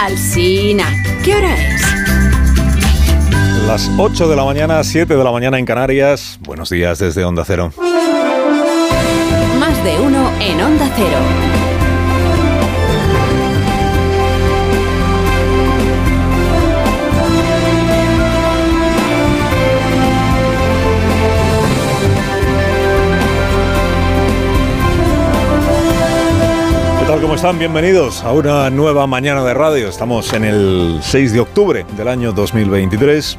Alsina, ¿qué hora es? Las 8 de la mañana, 7 de la mañana en Canarias. Buenos días desde Onda Cero. Más de uno en Onda Cero. ¿Cómo están? Bienvenidos a una nueva mañana de radio. Estamos en el 6 de octubre del año 2023.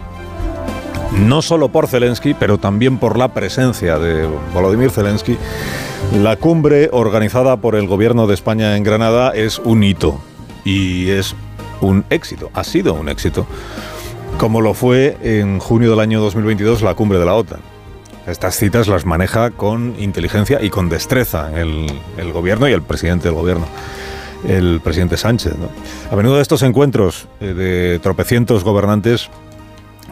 No solo por Zelensky, pero también por la presencia de Volodymyr Zelensky, la cumbre organizada por el gobierno de España en Granada es un hito y es un éxito, ha sido un éxito, como lo fue en junio del año 2022 la cumbre de la OTAN. Estas citas las maneja con inteligencia y con destreza el, gobierno y el presidente del gobierno, el presidente Sánchez. A menudo estos encuentros eh, de tropecientos gobernantes,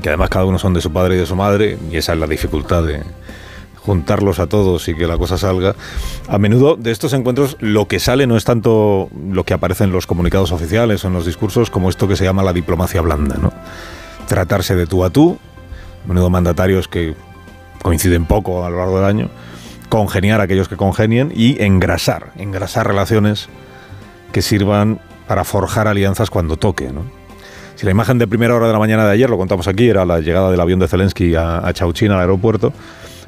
que además cada uno son de su padre y de su madre, y esa es la dificultad de juntarlos a todos y que la cosa salga, a menudo de estos encuentros lo que sale no es tanto lo que aparece en los comunicados oficiales o en los discursos como esto que se llama la diplomacia blanda, ¿no? Tratarse de tú a tú, a menudo mandatarios que coinciden poco a lo largo del año, congeniar a aquellos que congenien y engrasar, engrasar relaciones que sirvan para forjar alianzas cuando toque. ¿no? Si la imagen de primera hora de la mañana de ayer, lo contamos aquí, era la llegada del avión de Zelensky a, a Chauchín, al aeropuerto,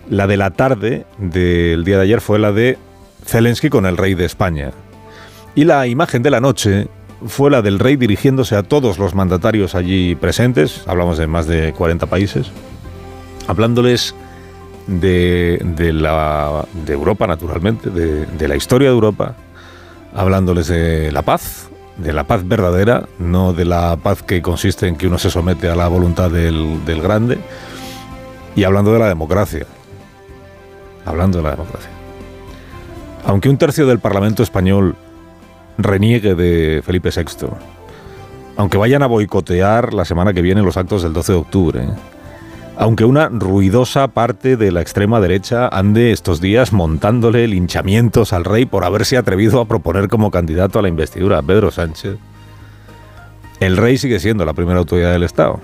la de la tarde del día de ayer fue la de Zelensky con el rey de España. Y la imagen de la noche fue la del rey dirigiéndose a todos los mandatarios allí presentes, hablamos de más de 40 países, hablándoles de, de, Europa, naturalmente, de, de, la historia de Europa, hablándoles de la paz, de la paz verdadera, no de la paz que consiste en que uno se somete a la voluntad del, del grande, y hablando de la democracia. Hablando de la democracia. Aunque un tercio del Parlamento español reniegue de Felipe VI, aunque vayan a boicotear la semana que viene los actos del 12 de octubre, aunque una ruidosa parte de la extrema derecha ande estos días montándole linchamientos al rey por haberse atrevido a proponer como candidato a la investidura a Pedro Sánchez, el rey sigue siendo la primera autoridad del Estado.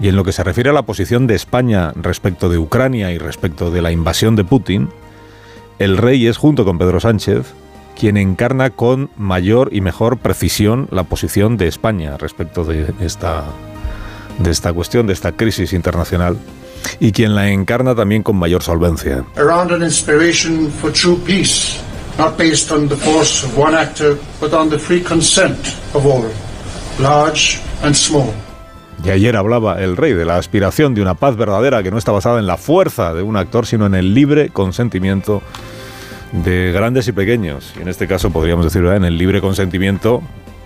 Y en lo que se refiere a la posición de España respecto de Ucrania y respecto de la invasión de Putin, el rey es, junto con Pedro Sánchez, quien encarna con mayor y mejor precisión la posición de España respecto de esta de esta cuestión, de esta crisis internacional, y quien la encarna también con mayor solvencia. Around an inspiration for true peace, not based on the force of one actor, but on the free consent of all, large and small. Y ayer hablaba el rey de la aspiración de una paz verdadera que no está basada en la fuerza de un actor, sino en el libre consentimiento de grandes y pequeños. Y en este caso podríamos decir en el libre consentimiento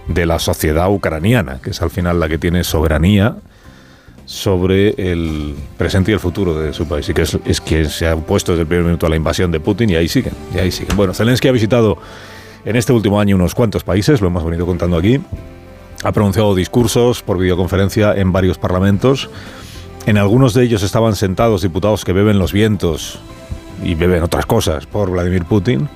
de la sociedad ucraniana, que es al final la que tiene soberanía sobre el presente y el futuro de su país y que es, es quien se ha opuesto desde el primer minuto a la invasión de Putin y ahí siguen, y ahí siguen. Bueno, Zelensky ha visitado en este último año unos cuantos países, lo hemos venido contando aquí, ha pronunciado discursos por videoconferencia en varios parlamentos, en algunos de ellos estaban sentados diputados que beben los vientos y beben otras cosas por Vladimir Putin,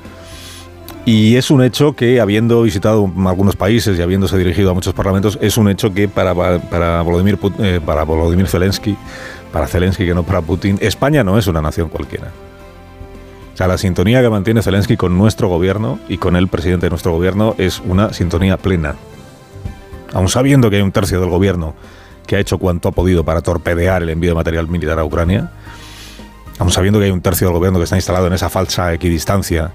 y es un hecho que, habiendo visitado algunos países y habiéndose dirigido a muchos parlamentos, es un hecho que para, para, Volodymyr, eh, para Volodymyr Zelensky, para Zelensky que no para Putin, España no es una nación cualquiera. O sea, la sintonía que mantiene Zelensky con nuestro gobierno y con el presidente de nuestro gobierno es una sintonía plena. Aun sabiendo que hay un tercio del gobierno que ha hecho cuanto ha podido para torpedear el envío de material militar a Ucrania, aun sabiendo que hay un tercio del gobierno que está instalado en esa falsa equidistancia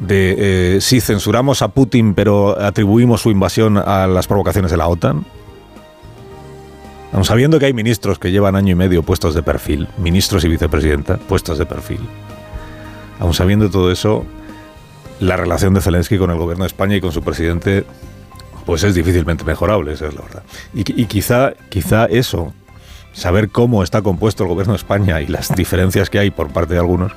de eh, si censuramos a Putin pero atribuimos su invasión a las provocaciones de la OTAN? Aun sabiendo que hay ministros que llevan año y medio puestos de perfil, ministros y vicepresidenta puestos de perfil, aun sabiendo todo eso, la relación de Zelensky con el gobierno de España y con su presidente pues es difícilmente mejorable, esa es la verdad. Y, y quizá, quizá eso, saber cómo está compuesto el gobierno de España y las diferencias que hay por parte de algunos,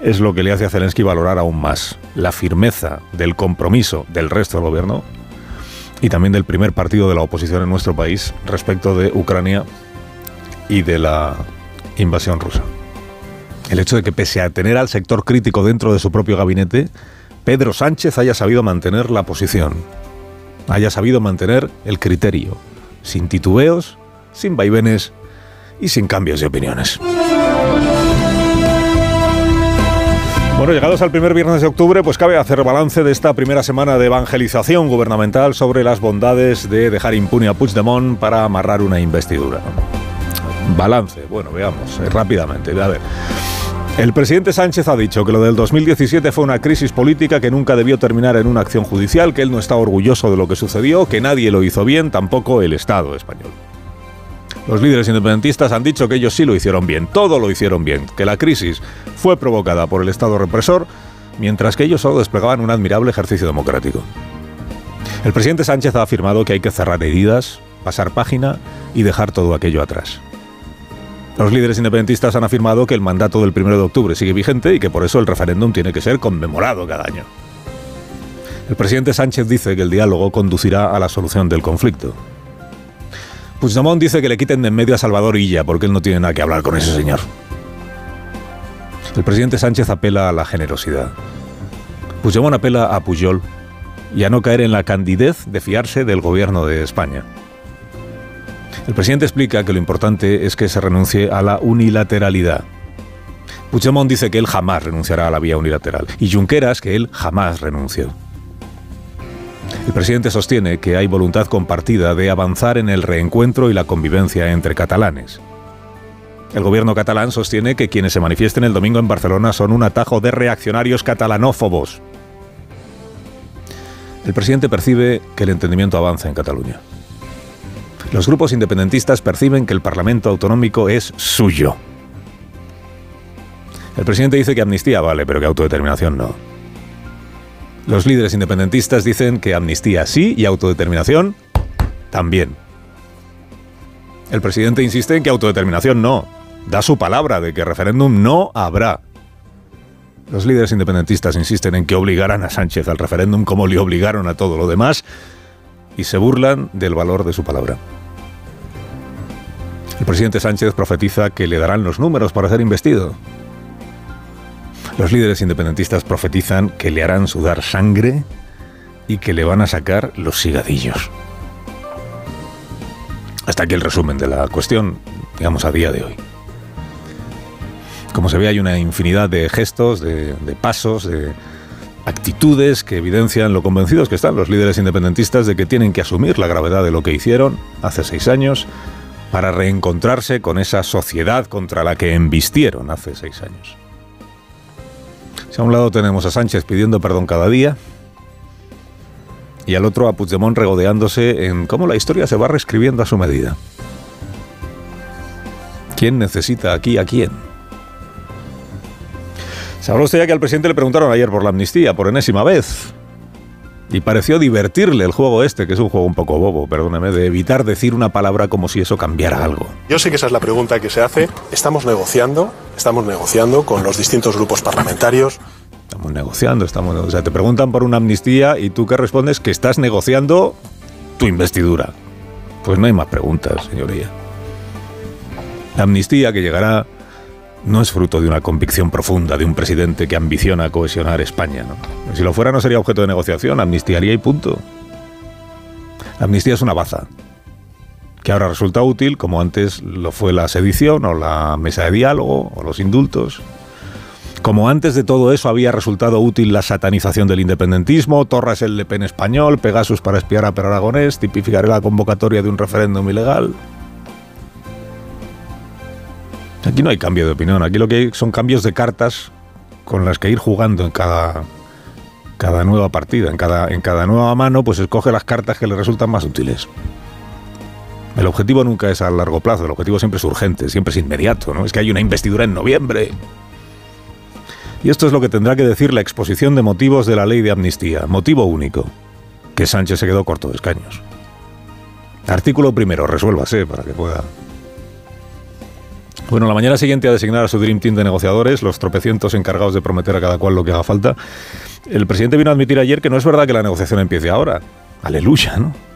es lo que le hace a Zelensky valorar aún más la firmeza del compromiso del resto del gobierno y también del primer partido de la oposición en nuestro país respecto de Ucrania y de la invasión rusa. El hecho de que pese a tener al sector crítico dentro de su propio gabinete, Pedro Sánchez haya sabido mantener la posición. haya sabido mantener el criterio, sin titubeos, sin vaivenes y sin cambios de opiniones. Bueno, llegados al primer viernes de octubre, pues cabe hacer balance de esta primera semana de evangelización gubernamental sobre las bondades de dejar impune a Puigdemont para amarrar una investidura. Balance, bueno, veamos eh, rápidamente. A ver. El presidente Sánchez ha dicho que lo del 2017 fue una crisis política que nunca debió terminar en una acción judicial, que él no está orgulloso de lo que sucedió, que nadie lo hizo bien, tampoco el Estado español. Los líderes independentistas han dicho que ellos sí lo hicieron bien, todo lo hicieron bien, que la crisis fue provocada por el Estado represor, mientras que ellos solo desplegaban un admirable ejercicio democrático. El presidente Sánchez ha afirmado que hay que cerrar heridas, pasar página y dejar todo aquello atrás. Los líderes independentistas han afirmado que el mandato del 1 de octubre sigue vigente y que por eso el referéndum tiene que ser conmemorado cada año. El presidente Sánchez dice que el diálogo conducirá a la solución del conflicto. Puigdemont dice que le quiten de en medio a Salvador Illa porque él no tiene nada que hablar con ese señor. El presidente Sánchez apela a la generosidad. Puigdemont apela a Pujol y a no caer en la candidez de fiarse del gobierno de España. El presidente explica que lo importante es que se renuncie a la unilateralidad. Puigdemont dice que él jamás renunciará a la vía unilateral y Junqueras que él jamás renunció. El presidente sostiene que hay voluntad compartida de avanzar en el reencuentro y la convivencia entre catalanes. El gobierno catalán sostiene que quienes se manifiesten el domingo en Barcelona son un atajo de reaccionarios catalanófobos. El presidente percibe que el entendimiento avanza en Cataluña. Los grupos independentistas perciben que el Parlamento autonómico es suyo. El presidente dice que amnistía vale, pero que autodeterminación no. Los líderes independentistas dicen que amnistía sí y autodeterminación también. El presidente insiste en que autodeterminación no. Da su palabra de que referéndum no habrá. Los líderes independentistas insisten en que obligarán a Sánchez al referéndum como le obligaron a todo lo demás y se burlan del valor de su palabra. El presidente Sánchez profetiza que le darán los números para ser investido. Los líderes independentistas profetizan que le harán sudar sangre y que le van a sacar los sigadillos. Hasta aquí el resumen de la cuestión, digamos, a día de hoy. Como se ve, hay una infinidad de gestos, de, pasos, de actitudes que evidencian lo convencidos que están los líderes independentistas de que tienen que asumir la gravedad de lo que hicieron hace seis años para reencontrarse con esa sociedad contra la que embistieron hace seis años. A un lado tenemos a Sánchez pidiendo perdón cada día y al otro a Puigdemont regodeándose en cómo la historia se va reescribiendo a su medida. ¿Quién necesita aquí a quién? Habló usted ya que al presidente le preguntaron ayer por la amnistía, por enésima vez. Y pareció divertirle el juego este, que es un juego un poco bobo, perdóneme, de evitar decir una palabra como si eso cambiara algo. Yo sé que esa es la pregunta que se hace. Estamos negociando, estamos negociando con los distintos grupos parlamentarios. Estamos negociando, estamos. O sea, te preguntan por una amnistía y tú qué respondes que estás negociando tu investidura. Pues no hay más preguntas, señoría. La amnistía que llegará no es fruto de una convicción profunda de un presidente que ambiciona cohesionar España. Si lo fuera no sería objeto de negociación, amnistiaría y punto. La amnistía es una baza, que ahora resulta útil, como antes lo fue la sedición o la mesa de diálogo o los indultos. Como antes de todo eso había resultado útil la satanización del independentismo, Torres el Le Pen español, Pegasus para espiar a Per Aragonés, tipificar la convocatoria de un referéndum ilegal. Aquí no hay cambio de opinión, aquí lo que hay son cambios de cartas con las que ir jugando en cada, cada nueva partida, en cada, en cada nueva mano, pues escoge las cartas que le resultan más útiles. El objetivo nunca es a largo plazo, el objetivo siempre es urgente, siempre es inmediato, ¿no? Es que hay una investidura en noviembre. Y esto es lo que tendrá que decir la exposición de motivos de la ley de amnistía. Motivo único, que Sánchez se quedó corto de escaños. Artículo primero, resuélvase para que pueda bueno, la mañana siguiente a designar a su Dream Team de negociadores, los tropecientos encargados de prometer a cada cual lo que haga falta, el presidente vino a admitir ayer que no es verdad que la negociación empiece ahora. Aleluya, ¿no?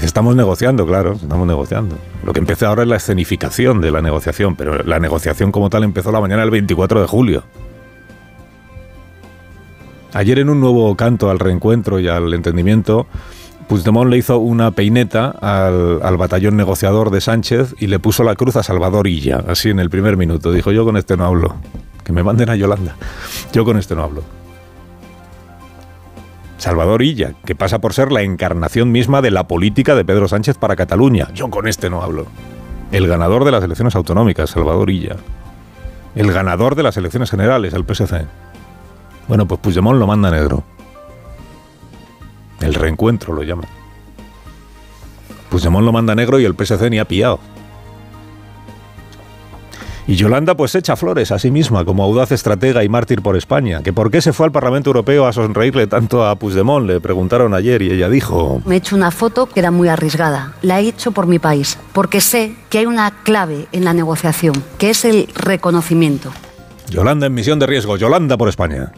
Estamos negociando, claro, estamos negociando. Lo que empieza ahora es la escenificación de la negociación, pero la negociación como tal empezó la mañana del 24 de julio. Ayer en un nuevo canto al reencuentro y al entendimiento, Puigdemont le hizo una peineta al, al, batallón negociador de Sánchez y le puso la cruz a Salvador Illa, así en el primer minuto. Dijo, yo con este no hablo. Que me manden a Yolanda. Yo con este no hablo. Salvador Illa, que pasa por ser la encarnación misma de la política de Pedro Sánchez para Cataluña. Yo con este no hablo. El ganador de las elecciones autonómicas, Salvador Illa. El ganador de las elecciones generales, el PSC. Bueno, pues Puigdemont lo manda negro. El reencuentro lo llaman. Puigdemont lo manda negro y el PSC ni ha pillado. Y Yolanda pues echa flores a sí misma como audaz estratega y mártir por España. Que por qué se fue al Parlamento Europeo a sonreírle tanto a Puigdemont, le preguntaron ayer y ella dijo... Me he hecho una foto que era muy arriesgada. La he hecho por mi país, porque sé que hay una clave en la negociación, que es el reconocimiento. Yolanda en misión de riesgo, Yolanda por España.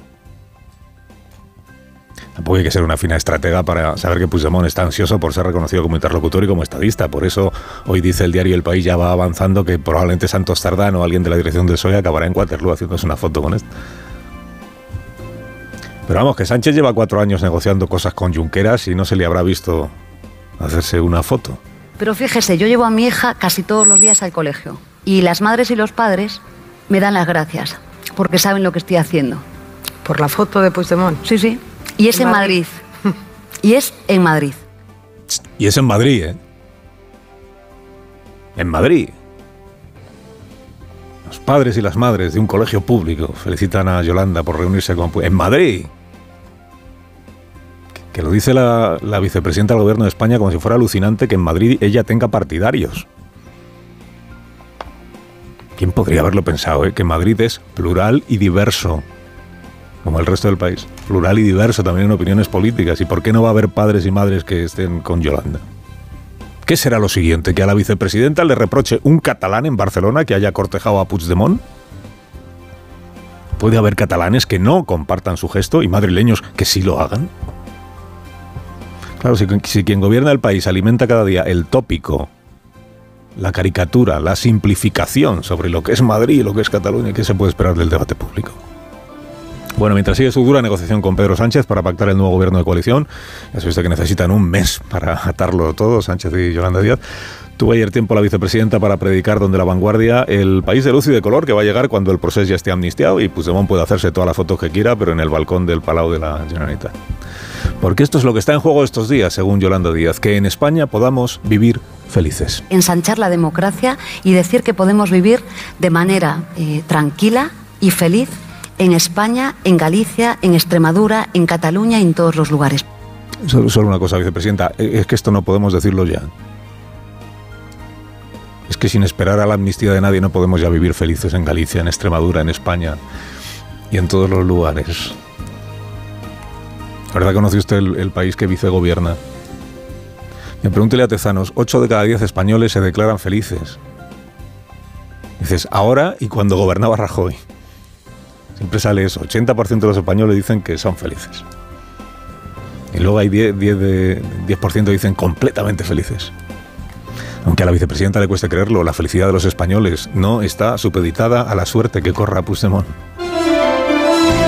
Tampoco hay que ser una fina estratega para saber que Puigdemont está ansioso por ser reconocido como interlocutor y como estadista. Por eso hoy dice el diario El País ya va avanzando que probablemente Santos Tardano o alguien de la dirección del PSOE acabará en Waterloo haciéndose una foto con esto. Pero vamos, que Sánchez lleva cuatro años negociando cosas con Junqueras y no se le habrá visto hacerse una foto. Pero fíjese, yo llevo a mi hija casi todos los días al colegio y las madres y los padres me dan las gracias porque saben lo que estoy haciendo. ¿Por la foto de Puigdemont? Sí, sí. Y es en Madrid. Madrid. y es en Madrid. Y es en Madrid, ¿eh? En Madrid. Los padres y las madres de un colegio público felicitan a Yolanda por reunirse con... En Madrid. Que lo dice la, la vicepresidenta del gobierno de España como si fuera alucinante que en Madrid ella tenga partidarios. ¿Quién podría haberlo pensado, eh? Que Madrid es plural y diverso como el resto del país, plural y diverso también en opiniones políticas. ¿Y por qué no va a haber padres y madres que estén con Yolanda? ¿Qué será lo siguiente? ¿Que a la vicepresidenta le reproche un catalán en Barcelona que haya cortejado a Puigdemont? ¿Puede haber catalanes que no compartan su gesto y madrileños que sí lo hagan? Claro, si, si quien gobierna el país alimenta cada día el tópico, la caricatura, la simplificación sobre lo que es Madrid y lo que es Cataluña, ¿qué se puede esperar del debate público? Bueno, mientras sigue su dura negociación con Pedro Sánchez para pactar el nuevo gobierno de coalición, ya se que necesitan un mes para atarlo todo, Sánchez y Yolanda Díaz. Tuvo ayer tiempo la vicepresidenta para predicar donde la vanguardia el país de luz y de color que va a llegar cuando el proceso ya esté amnistiado y Puigdemont puede hacerse todas las fotos que quiera, pero en el balcón del Palau de la Generalitat. Porque esto es lo que está en juego estos días, según Yolanda Díaz, que en España podamos vivir felices. Ensanchar la democracia y decir que podemos vivir de manera eh, tranquila y feliz en España, en Galicia, en Extremadura, en Cataluña en todos los lugares. Solo, una cosa, vicepresidenta, es que esto no podemos decirlo ya. Es que sin esperar a la amnistía de nadie no podemos ya vivir felices en Galicia, en Extremadura, en España y en todos los lugares. ¿La verdad conoce usted el, el país que vicegobierna? Me pregúntele a Tezanos, 8 de cada 10 españoles se declaran felices. Dices, ahora y cuando gobernaba Rajoy. Siempre sale eso. 80% de los españoles dicen que son felices. Y luego hay 10%, 10, de, 10 dicen completamente felices. Aunque a la vicepresidenta le cueste creerlo, la felicidad de los españoles no está supeditada a la suerte que corra Puigdemont.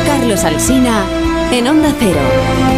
Carlos Alsina en Onda Cero.